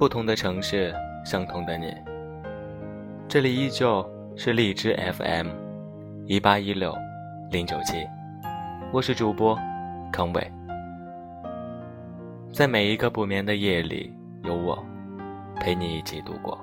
不同的城市，相同的你。这里依旧是荔枝 FM，一八一六零九七，我是主播康伟。在每一个不眠的夜里，有我陪你一起度过。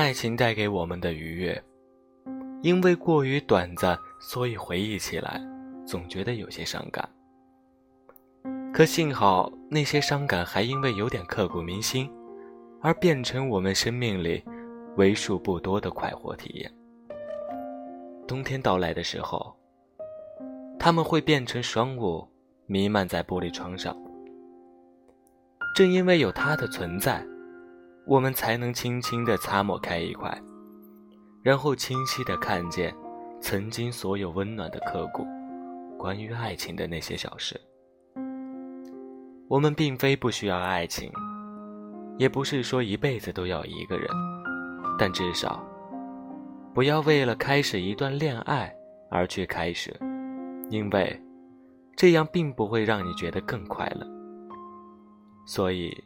爱情带给我们的愉悦，因为过于短暂，所以回忆起来总觉得有些伤感。可幸好那些伤感还因为有点刻骨铭心，而变成我们生命里为数不多的快活体验。冬天到来的时候，他们会变成霜雾，弥漫在玻璃窗上。正因为有它的存在。我们才能轻轻地擦抹开一块，然后清晰地看见曾经所有温暖的刻骨，关于爱情的那些小事。我们并非不需要爱情，也不是说一辈子都要一个人，但至少不要为了开始一段恋爱而去开始，因为这样并不会让你觉得更快乐。所以，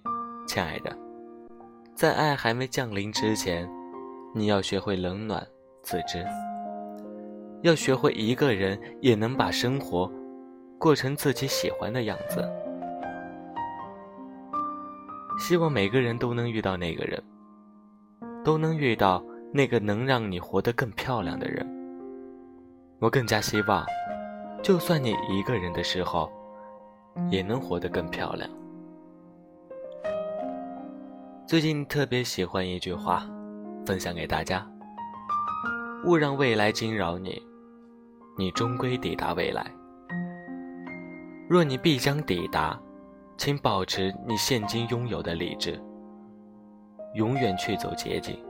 亲爱的。在爱还没降临之前，你要学会冷暖自知，要学会一个人也能把生活过成自己喜欢的样子。希望每个人都能遇到那个人，都能遇到那个能让你活得更漂亮的人。我更加希望，就算你一个人的时候，也能活得更漂亮。最近特别喜欢一句话，分享给大家：勿让未来惊扰你，你终归抵达未来。若你必将抵达，请保持你现今拥有的理智，永远去走捷径。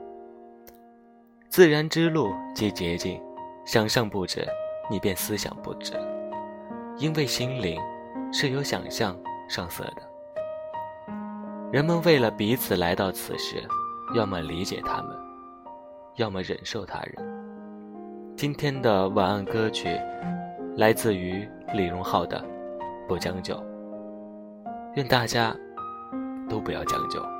自然之路即捷径，想象不止，你便思想不止，因为心灵是由想象上色的。人们为了彼此来到此时，要么理解他们，要么忍受他人。今天的晚安歌曲来自于李荣浩的《不将就》，愿大家都不要将就。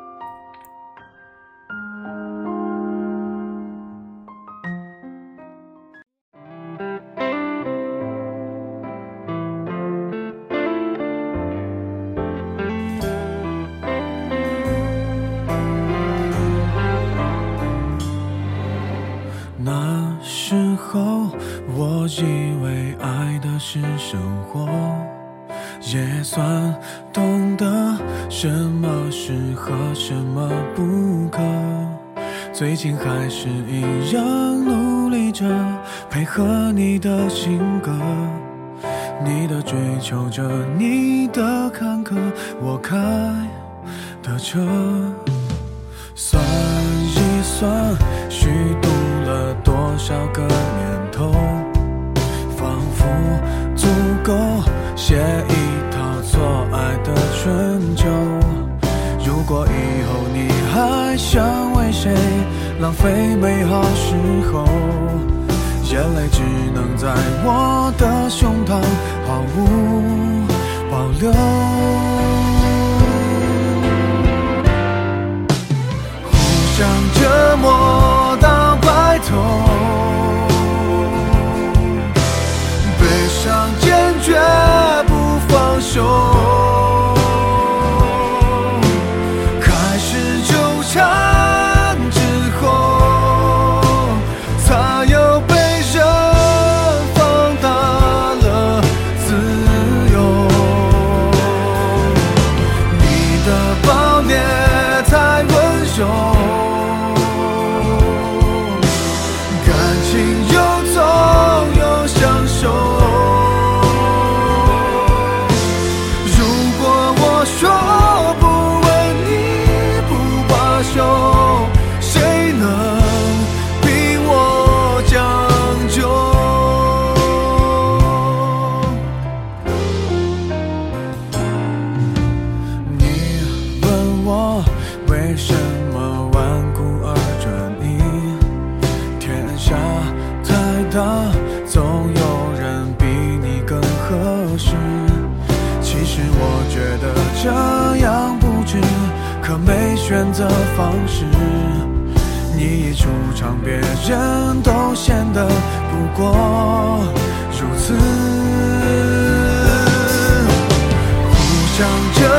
是生活也算懂得什么适合，什么不可。最近还是一样努力着，配合你的性格，你的追求着，你的坎坷，我开的车。算一算，虚度了多少个年头，够写一套。错爱的春秋，如果以后你还想为谁浪费美好时候，眼泪只能在我的胸膛毫无保留。什么顽固而专一？天下太大，总有人比你更合适。其实我觉得这样不值，可没选择方式。你一出场，别人都显得不过如此。互相折。